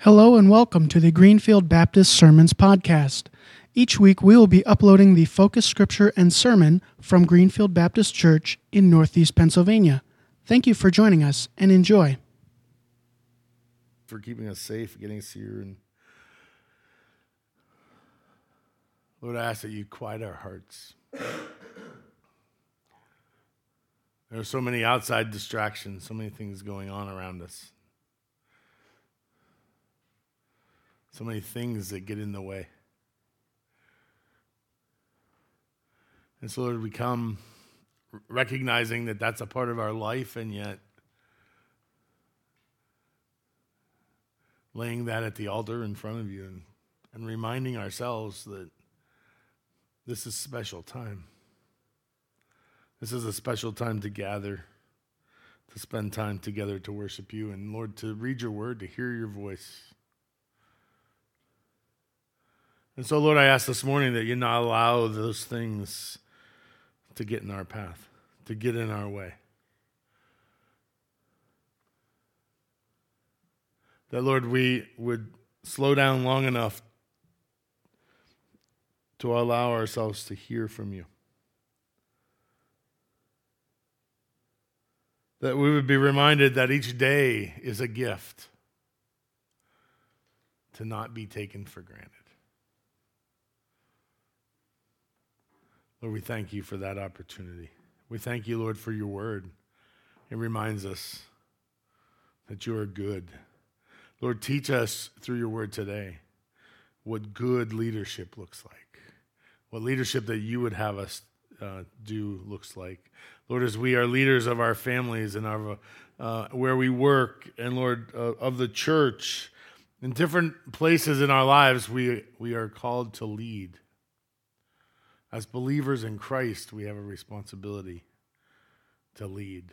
Hello and welcome to the Greenfield Baptist Sermons Podcast. Each week we will be uploading the focus scripture and sermon from Greenfield Baptist Church in Northeast Pennsylvania. Thank you for joining us and enjoy. For keeping us safe, getting us here. And Lord, I ask that you quiet our hearts. There are so many outside distractions, so many things going on around us. So many things that get in the way. And so, Lord, we come recognizing that that's a part of our life, and yet laying that at the altar in front of you and, and reminding ourselves that this is special time. This is a special time to gather, to spend time together to worship you, and Lord, to read your word, to hear your voice. And so, Lord, I ask this morning that you not allow those things to get in our path, to get in our way. That, Lord, we would slow down long enough to allow ourselves to hear from you. That we would be reminded that each day is a gift to not be taken for granted. Lord, we thank you for that opportunity. We thank you, Lord, for your word. It reminds us that you are good. Lord, teach us through your word today what good leadership looks like, what leadership that you would have us uh, do looks like. Lord, as we are leaders of our families and our, uh, where we work, and Lord, uh, of the church, in different places in our lives, we, we are called to lead. As believers in Christ, we have a responsibility to lead.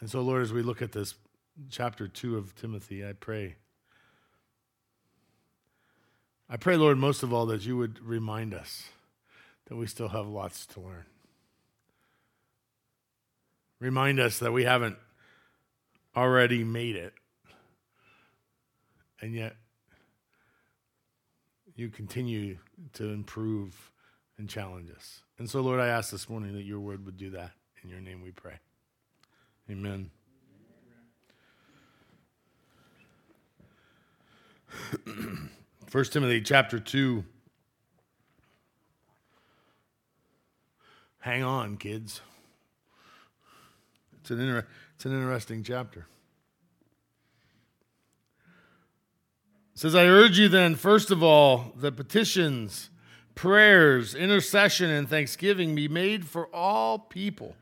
And so, Lord, as we look at this chapter 2 of Timothy, I pray. I pray, Lord, most of all, that you would remind us that we still have lots to learn. Remind us that we haven't already made it, and yet you continue to improve and challenge us. And so, Lord, I ask this morning that your word would do that. In your name we pray. Amen. First Timothy chapter 2. Hang on, kids. It's an, inter- it's an interesting chapter. Says, I urge you then, first of all, that petitions, prayers, intercession, and thanksgiving be made for all people,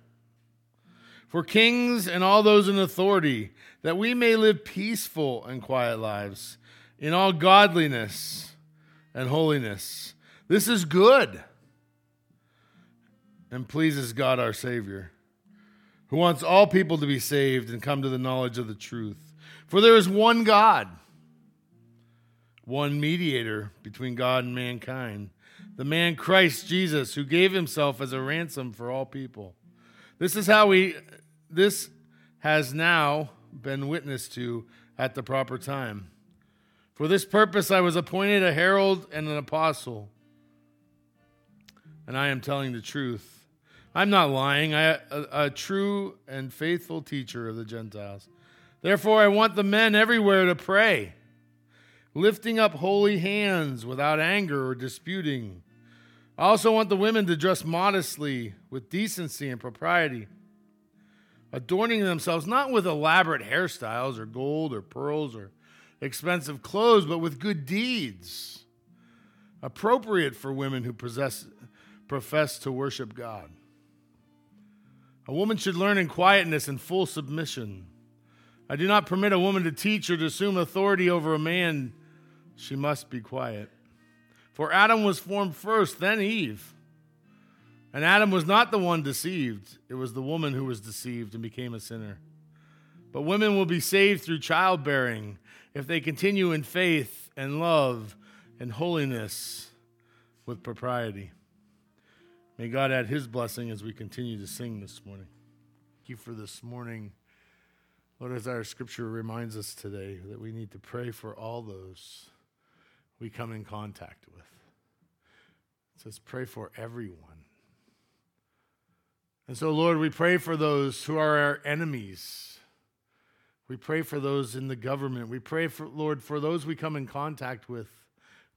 for kings and all those in authority, that we may live peaceful and quiet lives in all godliness and holiness. This is good and pleases God our Savior, who wants all people to be saved and come to the knowledge of the truth. For there is one God one mediator between God and mankind, the man Christ Jesus, who gave himself as a ransom for all people. This is how we, this has now been witnessed to at the proper time. For this purpose I was appointed a herald and an apostle. And I am telling the truth. I'm not lying. I a, a true and faithful teacher of the Gentiles. Therefore I want the men everywhere to pray lifting up holy hands without anger or disputing. I also want the women to dress modestly with decency and propriety, adorning themselves not with elaborate hairstyles or gold or pearls or expensive clothes, but with good deeds, appropriate for women who possess, profess to worship God. A woman should learn in quietness and full submission. I do not permit a woman to teach or to assume authority over a man she must be quiet. For Adam was formed first, then Eve. And Adam was not the one deceived, it was the woman who was deceived and became a sinner. But women will be saved through childbearing if they continue in faith and love and holiness with propriety. May God add his blessing as we continue to sing this morning. Thank you for this morning. Lord, as our scripture reminds us today, that we need to pray for all those we come in contact with. It says, pray for everyone. And so, Lord, we pray for those who are our enemies. We pray for those in the government. We pray for, Lord, for those we come in contact with,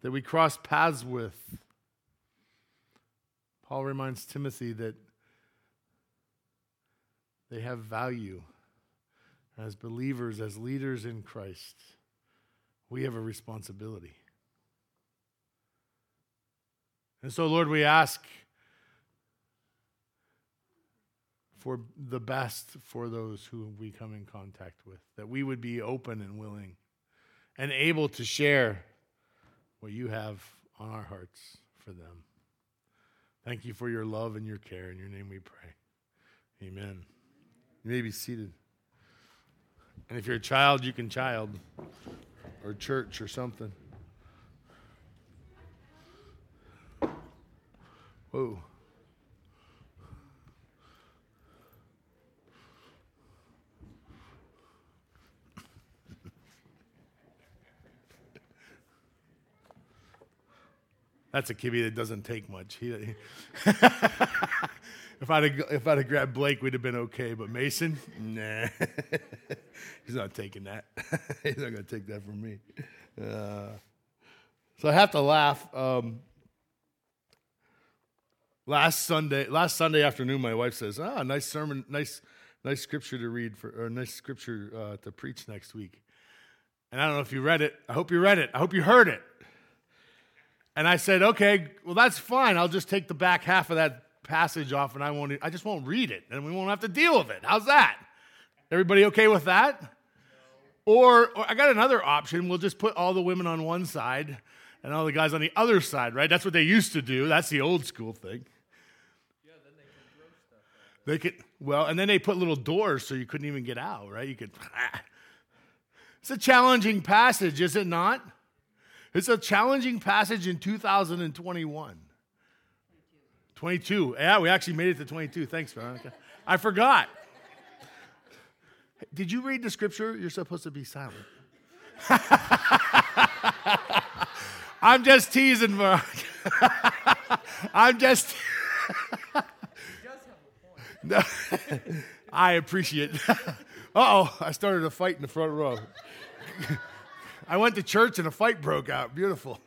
that we cross paths with. Paul reminds Timothy that they have value as believers, as leaders in Christ. We have a responsibility. And so, Lord, we ask for the best for those who we come in contact with, that we would be open and willing and able to share what you have on our hearts for them. Thank you for your love and your care. In your name we pray. Amen. You may be seated. And if you're a child, you can child or church or something. Whoa. That's a kibby that doesn't take much. He, he if I'd have, if I'd have grabbed Blake, we'd have been okay. But Mason, nah, he's not taking that. he's not going to take that from me. Uh, so I have to laugh. Um, last Sunday, last Sunday afternoon, my wife says, "Ah, nice sermon, nice, nice scripture to read for, or nice scripture uh, to preach next week." And I don't know if you read it. I hope you read it. I hope you heard it. And I said, okay, well, that's fine. I'll just take the back half of that passage off and I won't, I just won't read it and we won't have to deal with it. How's that? Everybody okay with that? No. Or, or I got another option. We'll just put all the women on one side and all the guys on the other side, right? That's what they used to do. That's the old school thing. Yeah, then they can throw stuff They could, well, and then they put little doors so you couldn't even get out, right? You could, it's a challenging passage, is it not? It's a challenging passage in 2021. 22. Yeah, we actually made it to 22. Thanks, Veronica. I forgot. Did you read the scripture? You're supposed to be silent. I'm just teasing, Veronica. I'm just. I appreciate oh, I started a fight in the front row. I went to church and a fight broke out. Beautiful.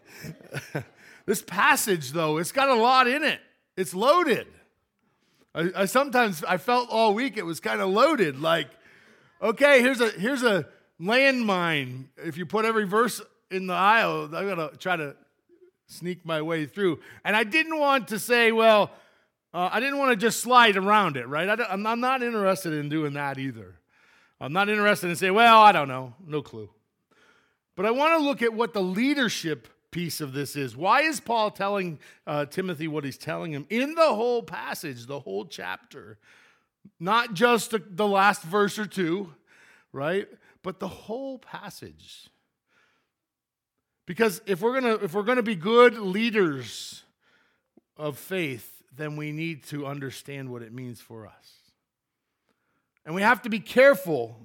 this passage, though, it's got a lot in it. It's loaded. I, I sometimes I felt all week it was kind of loaded. Like, okay, here's a here's a landmine. If you put every verse in the aisle, I'm gonna try to sneak my way through. And I didn't want to say, well, uh, I didn't want to just slide around it, right? I am not interested in doing that either. I'm not interested in saying, well, I don't know, no clue. But I want to look at what the leadership piece of this is. Why is Paul telling uh, Timothy what he's telling him in the whole passage, the whole chapter? Not just the, the last verse or two, right? But the whole passage. Because if we're gonna if we're gonna be good leaders of faith, then we need to understand what it means for us. And we have to be careful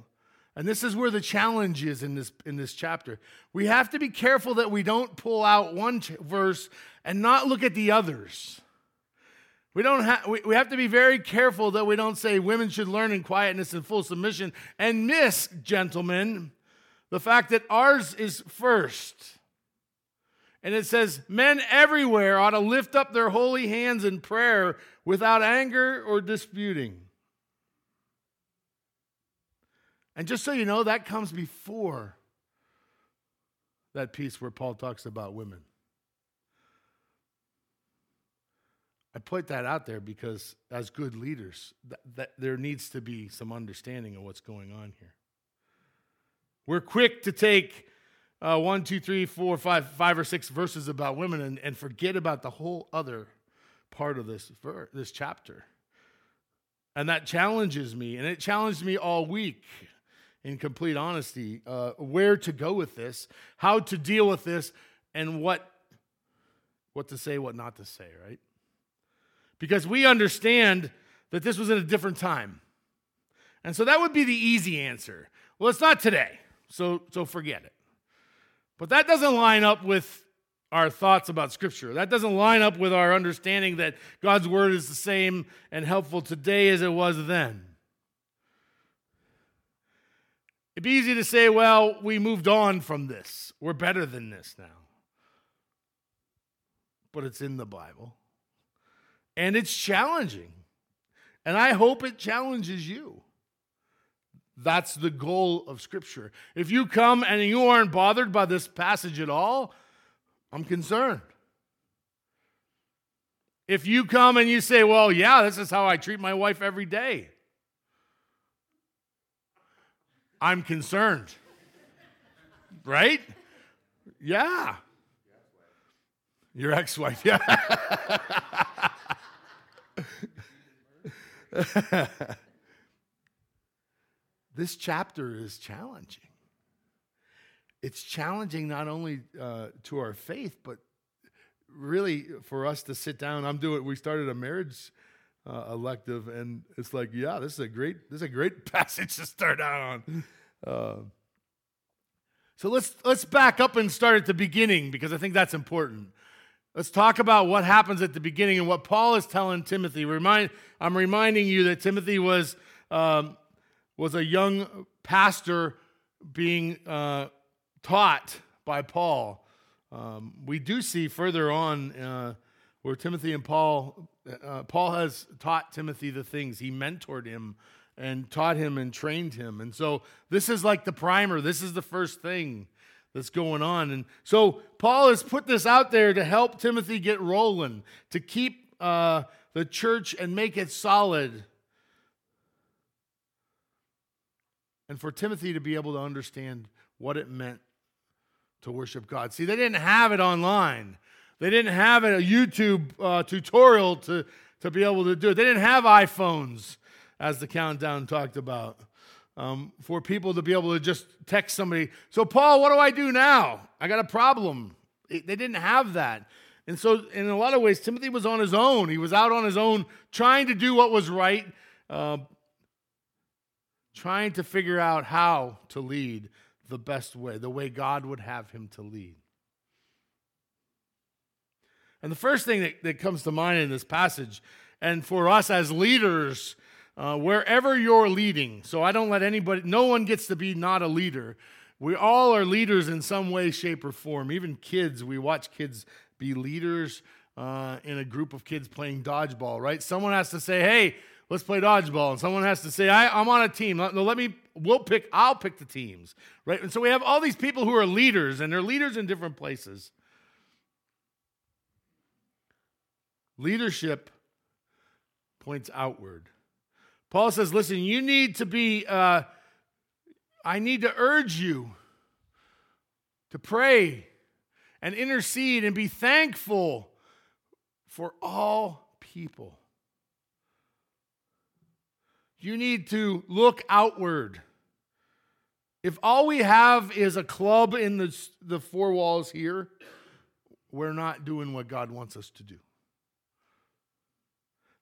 and this is where the challenge is in this, in this chapter. We have to be careful that we don't pull out one verse and not look at the others. We, don't ha- we, we have to be very careful that we don't say women should learn in quietness and full submission and miss, gentlemen, the fact that ours is first. And it says, Men everywhere ought to lift up their holy hands in prayer without anger or disputing. And just so you know, that comes before that piece where Paul talks about women. I put that out there because, as good leaders, that, that there needs to be some understanding of what's going on here. We're quick to take uh, one, two, three, four, five, five or six verses about women and, and forget about the whole other part of this, this chapter. And that challenges me, and it challenged me all week in complete honesty uh, where to go with this, how to deal with this, and what, what to say, what not to say, right? Because we understand that this was in a different time. And so that would be the easy answer. Well, it's not today, so, so forget it. But that doesn't line up with our thoughts about Scripture. That doesn't line up with our understanding that God's Word is the same and helpful today as it was then. It'd be easy to say, well, we moved on from this. We're better than this now. But it's in the Bible. And it's challenging. And I hope it challenges you. That's the goal of Scripture. If you come and you aren't bothered by this passage at all, I'm concerned. If you come and you say, well, yeah, this is how I treat my wife every day, I'm concerned. Right? Yeah. Your ex wife, yeah. this chapter is challenging. It's challenging not only uh, to our faith, but really for us to sit down. I'm doing. We started a marriage uh, elective, and it's like, yeah, this is a great. This is a great passage to start out on. Uh, so let's let's back up and start at the beginning because I think that's important. Let's talk about what happens at the beginning and what Paul is telling Timothy. Remind, I'm reminding you that Timothy was um, was a young pastor being uh, taught by Paul. Um, we do see further on uh, where Timothy and Paul, uh, Paul has taught Timothy the things. He mentored him and taught him and trained him. And so this is like the primer, this is the first thing that's going on. And so Paul has put this out there to help Timothy get rolling, to keep uh, the church and make it solid. And for Timothy to be able to understand what it meant to worship God. See, they didn't have it online. They didn't have a YouTube uh, tutorial to, to be able to do it. They didn't have iPhones, as the countdown talked about, um, for people to be able to just text somebody. So, Paul, what do I do now? I got a problem. They didn't have that. And so, in a lot of ways, Timothy was on his own. He was out on his own, trying to do what was right, uh, trying to figure out how to lead the best way, the way God would have him to lead. And the first thing that, that comes to mind in this passage, and for us as leaders, uh, wherever you're leading, so I don't let anybody, no one gets to be not a leader. We all are leaders in some way, shape, or form. Even kids, we watch kids be leaders uh, in a group of kids playing dodgeball, right? Someone has to say, hey, let's play dodgeball. And someone has to say, I, am on a team. Let, let me, we'll pick, I'll pick the teams, right? And so we have all these people who are leaders, and they're leaders in different places. Leadership points outward. Paul says, listen, you need to be, uh, I need to urge you to pray and intercede and be thankful for all people. You need to look outward. If all we have is a club in the, the four walls here, we're not doing what God wants us to do.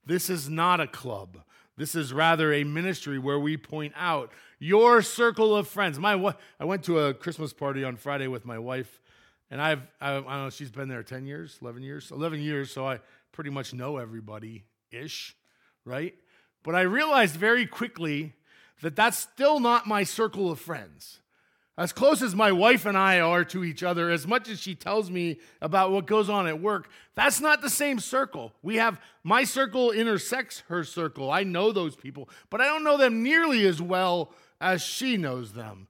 This is not a club. This is rather a ministry where we point out your circle of friends. My I went to a Christmas party on Friday with my wife, and I've I, I don't know she's been there ten years, eleven years, eleven years, so I pretty much know everybody ish, right? But I realized very quickly that that's still not my circle of friends. As close as my wife and I are to each other, as much as she tells me about what goes on at work, that's not the same circle. We have my circle intersects her circle. I know those people, but I don't know them nearly as well as she knows them.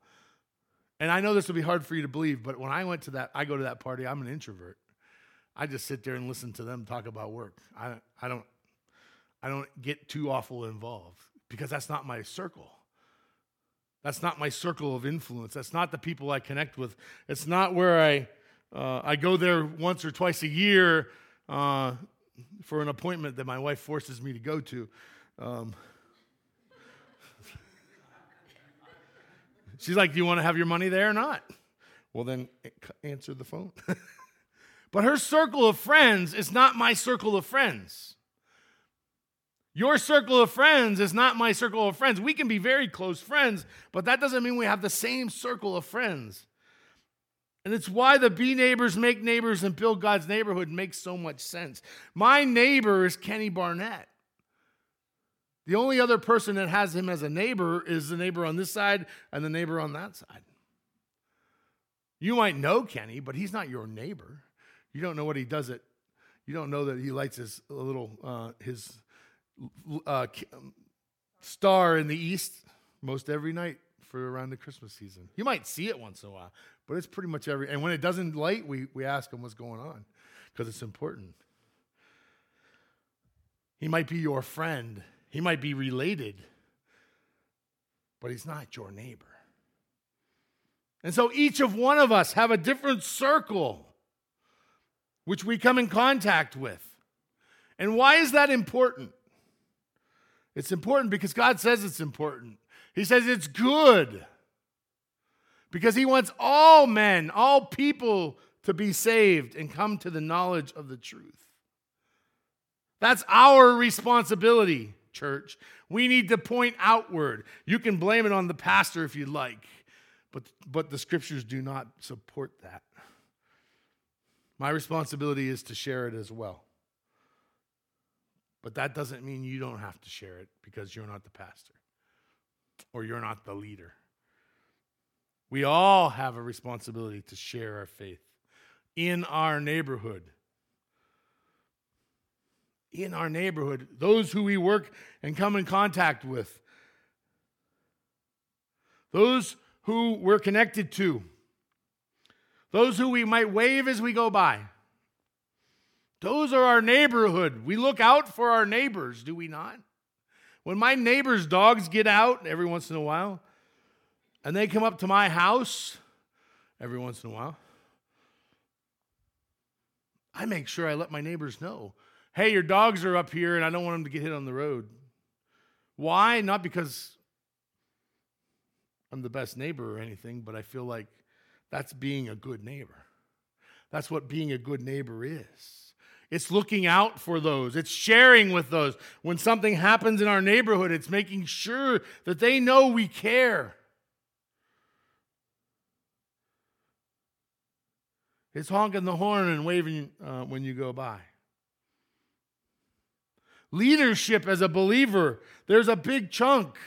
And I know this will be hard for you to believe, but when I went to that, I go to that party, I'm an introvert. I just sit there and listen to them talk about work. I, I don't I don't get too awful involved because that's not my circle. That's not my circle of influence. That's not the people I connect with. It's not where I, uh, I go there once or twice a year uh, for an appointment that my wife forces me to go to. Um, she's like, Do you want to have your money there or not? Well, then answer the phone. but her circle of friends is not my circle of friends. Your circle of friends is not my circle of friends. We can be very close friends, but that doesn't mean we have the same circle of friends. And it's why the Be Neighbors, Make Neighbors, and Build God's Neighborhood makes so much sense. My neighbor is Kenny Barnett. The only other person that has him as a neighbor is the neighbor on this side and the neighbor on that side. You might know Kenny, but he's not your neighbor. You don't know what he does it. You don't know that he lights his little uh, his uh, um, star in the east most every night for around the Christmas season. You might see it once in a while, but it's pretty much every. And when it doesn't light, we we ask him what's going on because it's important. He might be your friend he might be related, but he's not your neighbor. And so each of one of us have a different circle which we come in contact with. And why is that important? It's important because God says it's important. He says it's good. Because he wants all men, all people to be saved and come to the knowledge of the truth. That's our responsibility church. We need to point outward. You can blame it on the pastor if you like, but, but the scriptures do not support that. My responsibility is to share it as well. But that doesn't mean you don't have to share it because you're not the pastor or you're not the leader. We all have a responsibility to share our faith in our neighborhood in our neighborhood, those who we work and come in contact with, those who we're connected to, those who we might wave as we go by. Those are our neighborhood. We look out for our neighbors, do we not? When my neighbors' dogs get out every once in a while, and they come up to my house every once in a while, I make sure I let my neighbors know hey, your dogs are up here and I don't want them to get hit on the road. Why? Not because I'm the best neighbor or anything, but I feel like that's being a good neighbor. That's what being a good neighbor is. It's looking out for those. It's sharing with those. When something happens in our neighborhood, it's making sure that they know we care. It's honking the horn and waving uh, when you go by leadership as a believer, there's a big chunk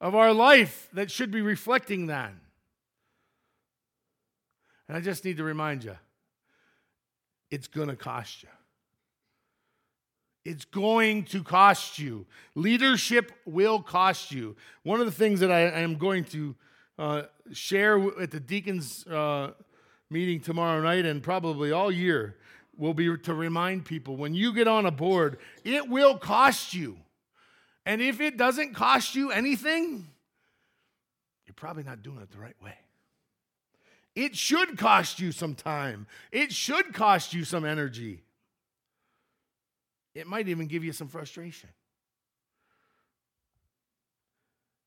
of our life that should be reflecting that. And I just need to remind you it's going to cost you. It's going to cost you. Leadership will cost you. One of the things that I, am going to uh, share at the deacons' uh, meeting tomorrow night and probably all year will be to remind people when you get on a board, it will cost you. And if it doesn't cost you anything, you're probably not doing it the right way. It should cost you some time, it should cost you some energy. It might even give you some frustration.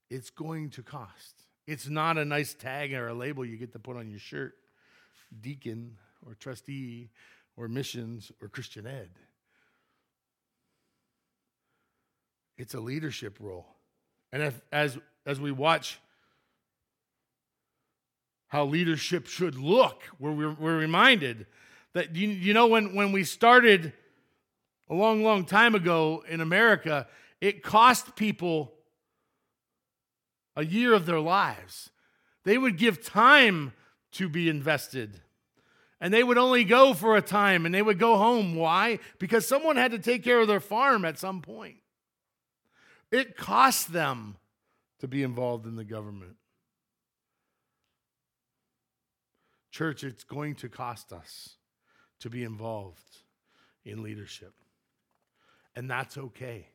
It's going to cost. It's not a nice tag or a label you get to put on your shirt, deacon or trustee or missions or Christian ed. It's a leadership role. And if, as, as we watch how leadership should look, we're, we're reminded that, you, you know, when, when we started a long, long time ago in America, it cost people a year of their lives. They would give time to be invested and they would only go for a time and they would go home. Why? Because someone had to take care of their farm at some point. It cost them to be involved in the government. Church, it's going to cost us to be involved in leadership. And that's okay.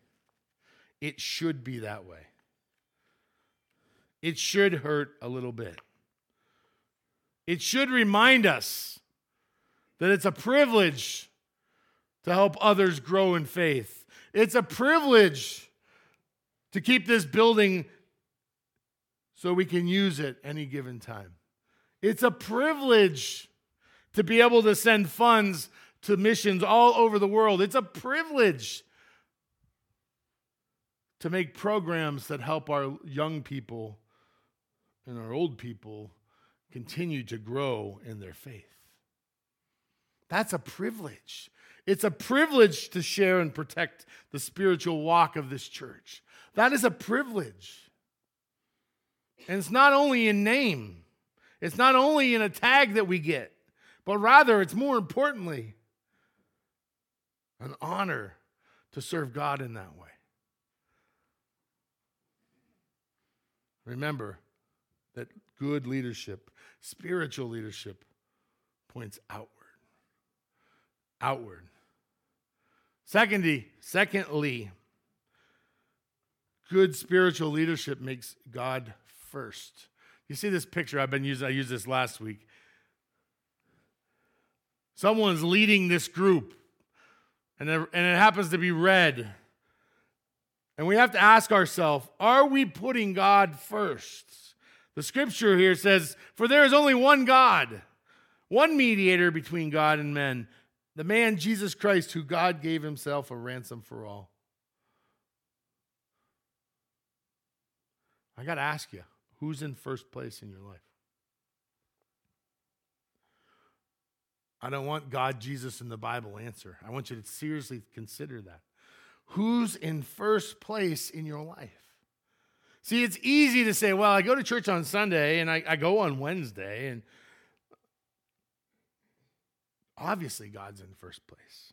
It should be that way. It should hurt a little bit. It should remind us that it's a privilege to help others grow in faith. It's a privilege to keep this building so we can use it any given time. It's a privilege to be able to send funds to missions all over the world. It's a privilege to make programs that help our young people and our old people continue to grow in their faith. That's a privilege. It's a privilege to share and protect the spiritual walk of this church. That is a privilege. And it's not only in name, it's not only in a tag that we get, but rather, it's more importantly an honor to serve God in that way. Remember that good leadership, spiritual leadership, points outward. Outward. Secondly, secondly, good spiritual leadership makes God first. You see this picture I've been using, I used this last week. Someone's leading this group, and it, and it happens to be red. And we have to ask ourselves are we putting God first? The scripture here says, For there is only one God, one mediator between God and men, the man Jesus Christ, who God gave himself a ransom for all. I got to ask you, who's in first place in your life? I don't want God, Jesus, and the Bible answer. I want you to seriously consider that. Who's in first place in your life? See, it's easy to say, well, I go to church on Sunday and I, I go on Wednesday, and obviously God's in first place.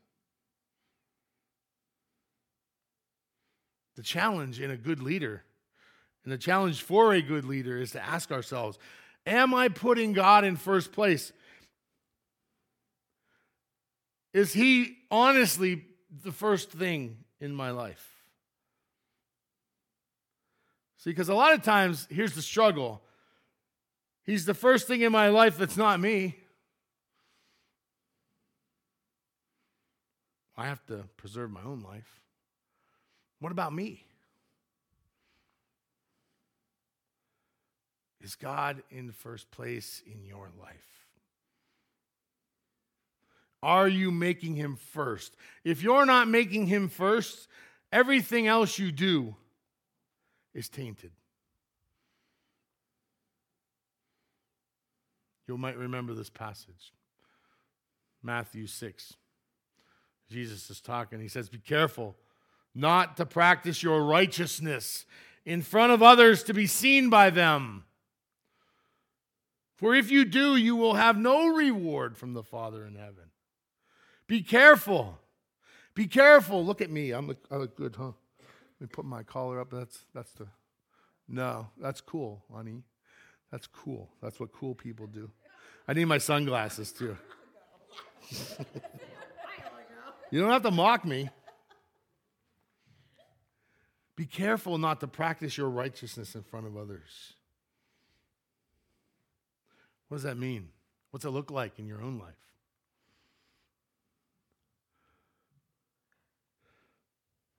The challenge in a good leader, and the challenge for a good leader is to ask ourselves, am I putting God in first place? Is he honestly the first thing in my life? See, because a lot of times, here's the struggle He's the first thing in my life that's not me. I have to preserve my own life. What about me? Is God in first place in your life? Are you making him first? If you're not making him first, everything else you do is tainted. You might remember this passage. Matthew 6. Jesus is talking. He says, Be careful not to practice your righteousness in front of others to be seen by them. For if you do, you will have no reward from the Father in heaven. Be careful. Be careful. Look at me. I'm look, I look good, huh? Let me put my collar up. That's that's the no, that's cool, honey. That's cool. That's what cool people do. I need my sunglasses too. you don't have to mock me. Be careful not to practice your righteousness in front of others. What does that mean? What's it look like in your own life?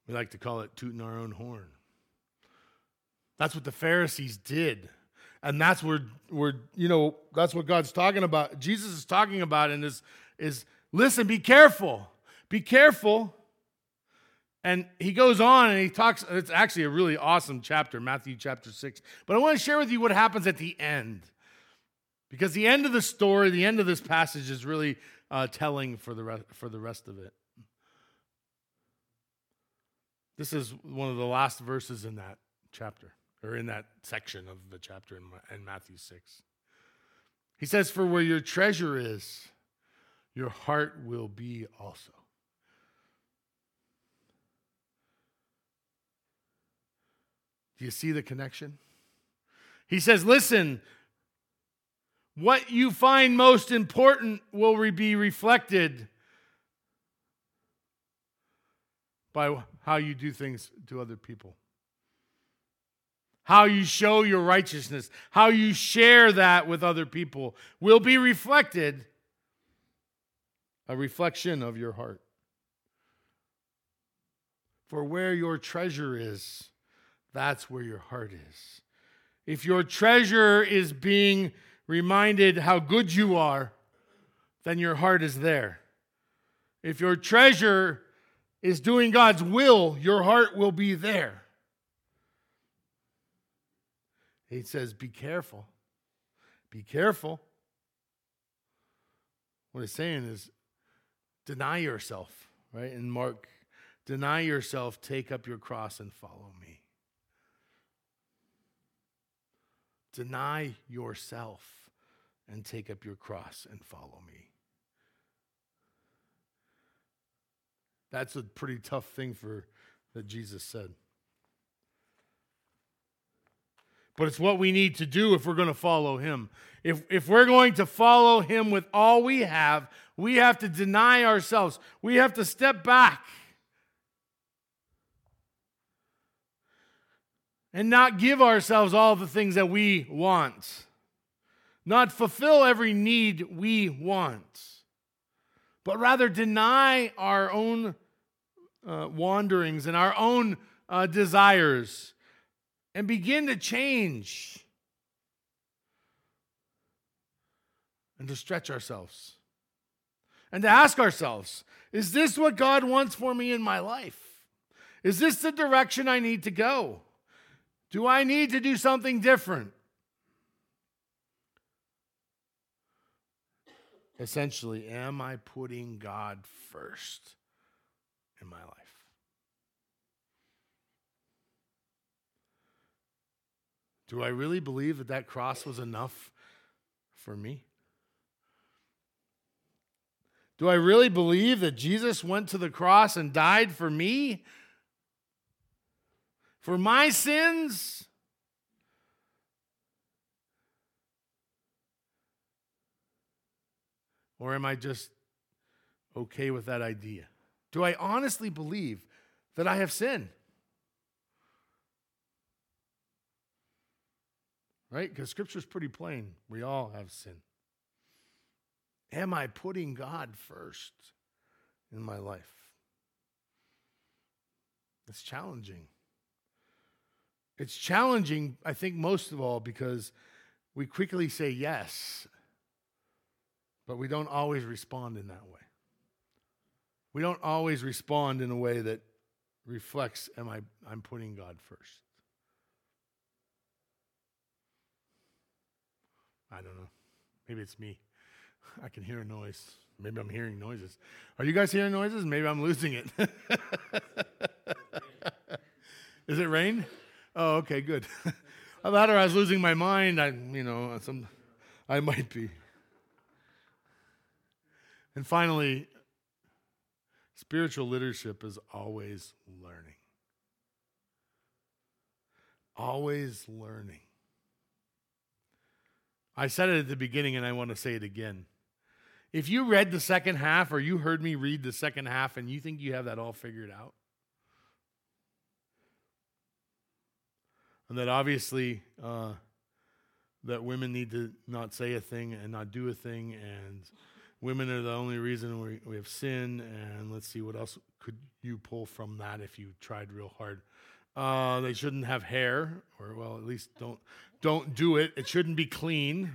We like to call it tooting our own horn. That's what the Pharisees did. And that's where, where you know, that's what God's talking about. Jesus is talking about and is, is listen, be careful. Be careful. And he goes on and he talks, it's actually a really awesome chapter, Matthew chapter 6. But I want to share with you what happens at the end. Because the end of the story, the end of this passage is really uh, telling for the, rest, for the rest of it. This is one of the last verses in that chapter, or in that section of the chapter in, in Matthew 6. He says, For where your treasure is, your heart will be also. Do you see the connection? He says, Listen, what you find most important will be reflected by how you do things to other people. How you show your righteousness, how you share that with other people will be reflected, a reflection of your heart. For where your treasure is, that's where your heart is. If your treasure is being reminded how good you are, then your heart is there. If your treasure is doing God's will, your heart will be there. He says, Be careful. Be careful. What he's saying is, deny yourself, right? In Mark, deny yourself, take up your cross, and follow me. Deny yourself and take up your cross and follow me. That's a pretty tough thing for that Jesus said. But it's what we need to do if we're going to follow him. If, if we're going to follow him with all we have, we have to deny ourselves. We have to step back and not give ourselves all the things that we want, not fulfill every need we want, but rather deny our own uh, wanderings and our own uh, desires and begin to change and to stretch ourselves and to ask ourselves is this what God wants for me in my life? Is this the direction I need to go? Do I need to do something different? Essentially, am I putting God first in my life? Do I really believe that that cross was enough for me? Do I really believe that Jesus went to the cross and died for me? For my sins? Or am I just okay with that idea? Do I honestly believe that I have sinned? right? Because scripture is pretty plain. We all have sin. Am I putting God first in my life? It's challenging. It's challenging, I think, most of all, because we quickly say yes, but we don't always respond in that way. We don't always respond in a way that reflects, am I I'm putting God first. I don't know. Maybe it's me. I can hear a noise. Maybe I'm hearing noises. Are you guys hearing noises? Maybe I'm losing it. Is it rain? Oh, okay, good. I thought I was losing my mind. I, you know, some, I might be. And finally, spiritual leadership is always learning. Always learning. I said it at the beginning and I want to say it again. If you read the second half or you heard me read the second half and you think you have that all figured out, and that obviously uh, that women need to not say a thing and not do a thing, and women are the only reason we, we have sin, and let's see what else could you pull from that if you tried real hard. Uh, they shouldn't have hair, or well, at least don't don't do it. It shouldn't be clean.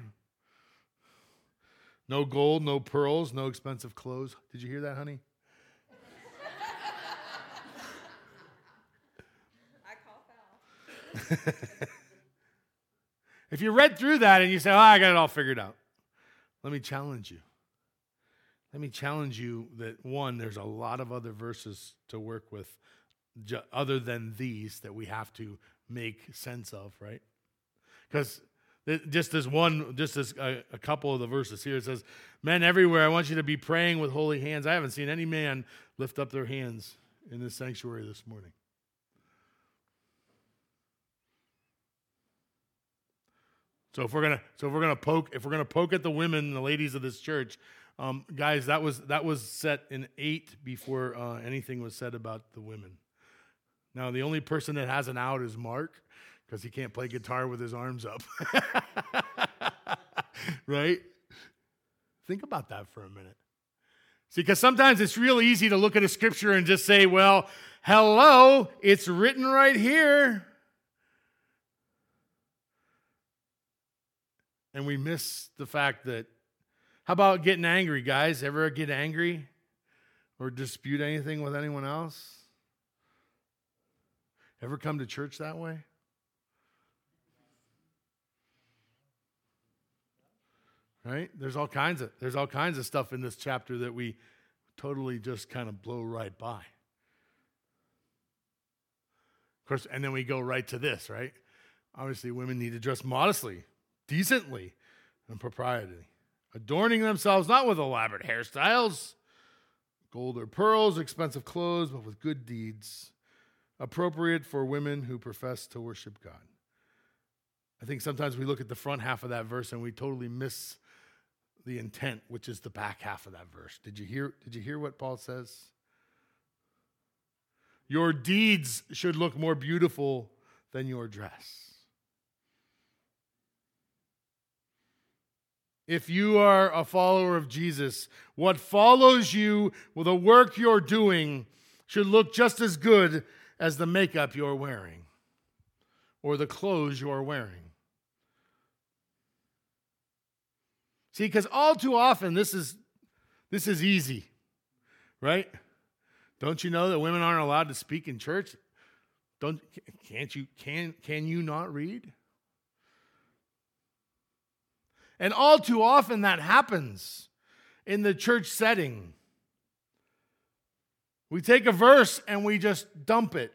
No gold, no pearls, no expensive clothes. Did you hear that, honey? I call foul. if you read through that and you say, oh, I got it all figured out, let me challenge you. Let me challenge you that one, there's a lot of other verses to work with other than these that we have to make sense of, right? Because just this one, just this a, a couple of the verses here, it says, "Men everywhere, I want you to be praying with holy hands." I haven't seen any man lift up their hands in this sanctuary this morning. So if we're gonna, so if we're gonna poke, if we're gonna poke at the women, the ladies of this church, um, guys, that was that was set in eight before uh, anything was said about the women. Now, the only person that has an out is Mark because he can't play guitar with his arms up. right? Think about that for a minute. See, because sometimes it's real easy to look at a scripture and just say, well, hello, it's written right here. and we miss the fact that how about getting angry, guys? Ever get angry or dispute anything with anyone else? Ever come to church that way? Right? There's all kinds of there's all kinds of stuff in this chapter that we totally just kind of blow right by. Of course, and then we go right to this, right? Obviously, women need to dress modestly decently, and propriety, adorning themselves not with elaborate hairstyles, gold or pearls, expensive clothes, but with good deeds, appropriate for women who profess to worship God. I think sometimes we look at the front half of that verse and we totally miss the intent, which is the back half of that verse. Did you hear, did you hear what Paul says? Your deeds should look more beautiful than your dress. If you are a follower of Jesus, what follows you with the work you're doing should look just as good as the makeup you're wearing or the clothes you're wearing. See, because all too often this is this is easy, right? Don't you know that women aren't allowed to speak in church? Don't can't you can can you not read? And all too often that happens in the church setting. We take a verse and we just dump it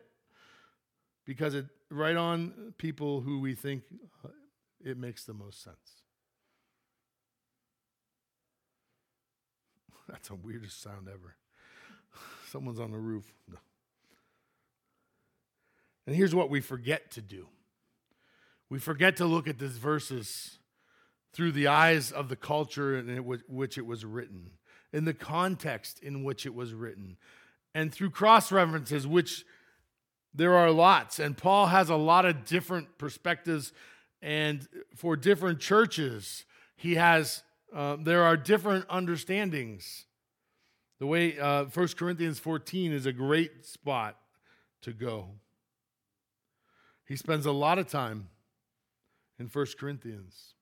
because it right on people who we think it makes the most sense. That's the weirdest sound ever. Someone's on the roof. No. And here's what we forget to do we forget to look at these verses through the eyes of the culture in which it was written, in the context in which it was written, and through cross references, which there are lots. And Paul has a lot of different perspectives, and for different churches, he has uh, there are different understandings. The way uh, 1 Corinthians 14 is a great spot to go. He spends a lot of time in 1 Corinthians.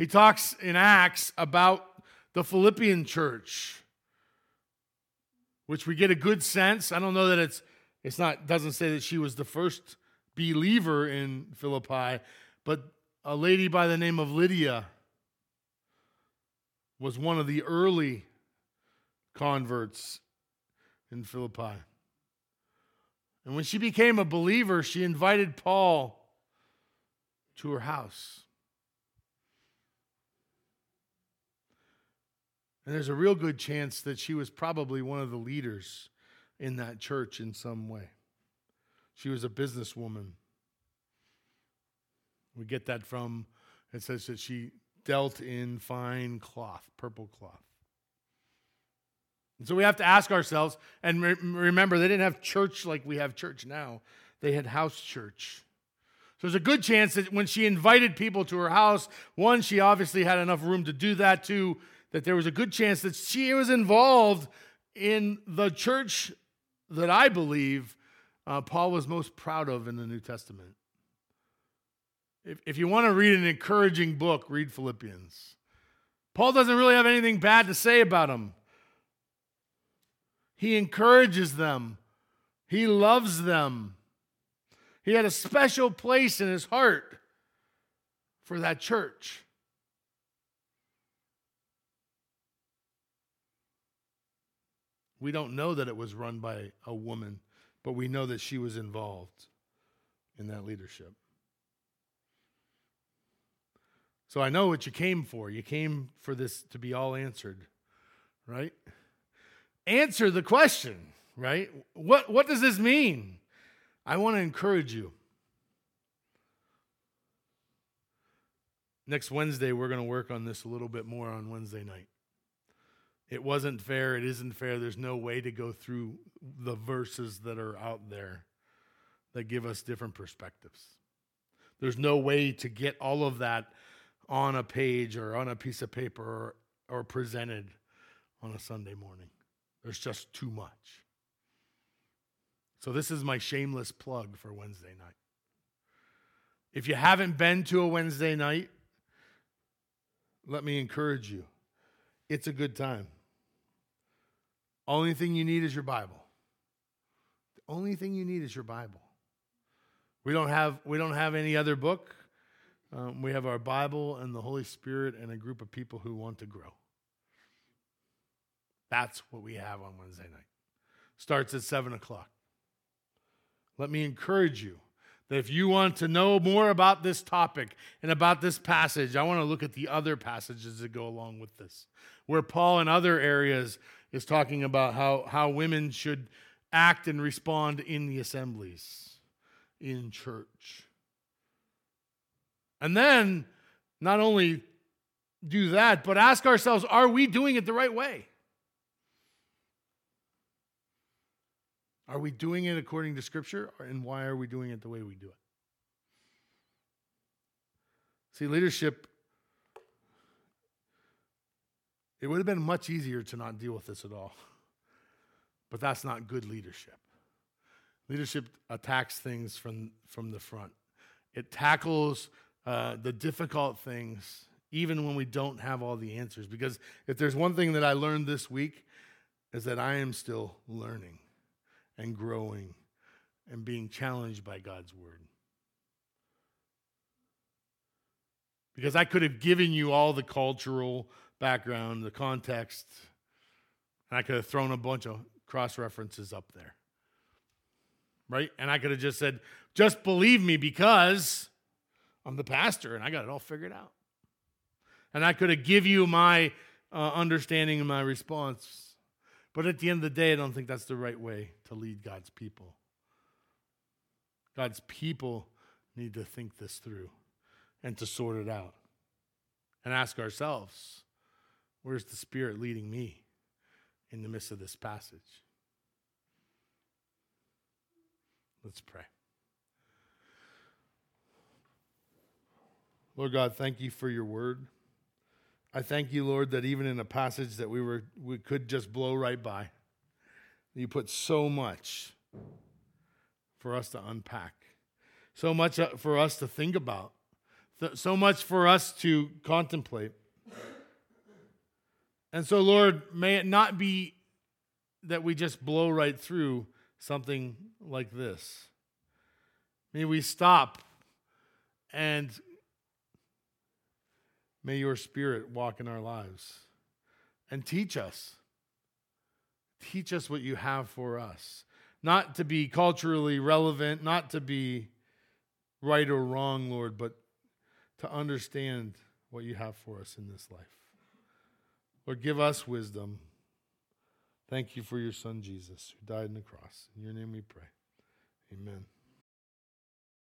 He talks in Acts about the Philippian church, which we get a good sense. I don't know that it's it's not doesn't say that she was the first believer in Philippi, but a lady by the name of Lydia was one of the early converts in Philippi. And when she became a believer, she invited Paul to her house. And there's a real good chance that she was probably one of the leaders in that church in some way. She was a businesswoman. We get that from, it says that she dealt in fine cloth, purple cloth. And so we have to ask ourselves, and re- remember, they didn't have church like we have church now, they had house church. So there's a good chance that when she invited people to her house, one, she obviously had enough room to do that. Two, that there was a good chance that she was involved in the church that I believe uh, Paul was most proud of in the New Testament. If, if you want to read an encouraging book, read Philippians. Paul doesn't really have anything bad to say about them. He encourages them, he loves them. He had a special place in his heart for that church. We don't know that it was run by a woman, but we know that she was involved in that leadership. So I know what you came for. You came for this to be all answered, right? Answer the question, right? What, what does this mean? I want to encourage you. Next Wednesday, we're going to work on this a little bit more on Wednesday night. It wasn't fair. It isn't fair. There's no way to go through the verses that are out there that give us different perspectives. There's no way to get all of that on a page or on a piece of paper or, or presented on a Sunday morning. There's just too much. So, this is my shameless plug for Wednesday night. If you haven't been to a Wednesday night, let me encourage you. It's a good time. Only thing you need is your Bible. The only thing you need is your Bible. We don't have we don't have any other book. Um, we have our Bible and the Holy Spirit and a group of people who want to grow. That's what we have on Wednesday night. Starts at 7 o'clock. Let me encourage you that if you want to know more about this topic and about this passage, I want to look at the other passages that go along with this, where Paul in other areas is talking about how, how women should act and respond in the assemblies, in church. And then not only do that, but ask ourselves are we doing it the right way? Are we doing it according to Scripture? And why are we doing it the way we do it? See, leadership, it would have been much easier to not deal with this at all. But that's not good leadership. Leadership attacks things from, from the front, it tackles uh, the difficult things, even when we don't have all the answers. Because if there's one thing that I learned this week, is that I am still learning and growing and being challenged by God's word. Because I could have given you all the cultural background, the context, and I could have thrown a bunch of cross references up there. Right? And I could have just said, just believe me because I'm the pastor and I got it all figured out. And I could have give you my uh, understanding and my response but at the end of the day, I don't think that's the right way to lead God's people. God's people need to think this through and to sort it out and ask ourselves where's the Spirit leading me in the midst of this passage? Let's pray. Lord God, thank you for your word. I thank you, Lord, that even in a passage that we were we could just blow right by, you put so much for us to unpack, so much uh, for us to think about, so much for us to contemplate. And so, Lord, may it not be that we just blow right through something like this. May we stop and May your spirit walk in our lives and teach us. Teach us what you have for us. Not to be culturally relevant, not to be right or wrong, Lord, but to understand what you have for us in this life. Lord, give us wisdom. Thank you for your son, Jesus, who died on the cross. In your name we pray. Amen.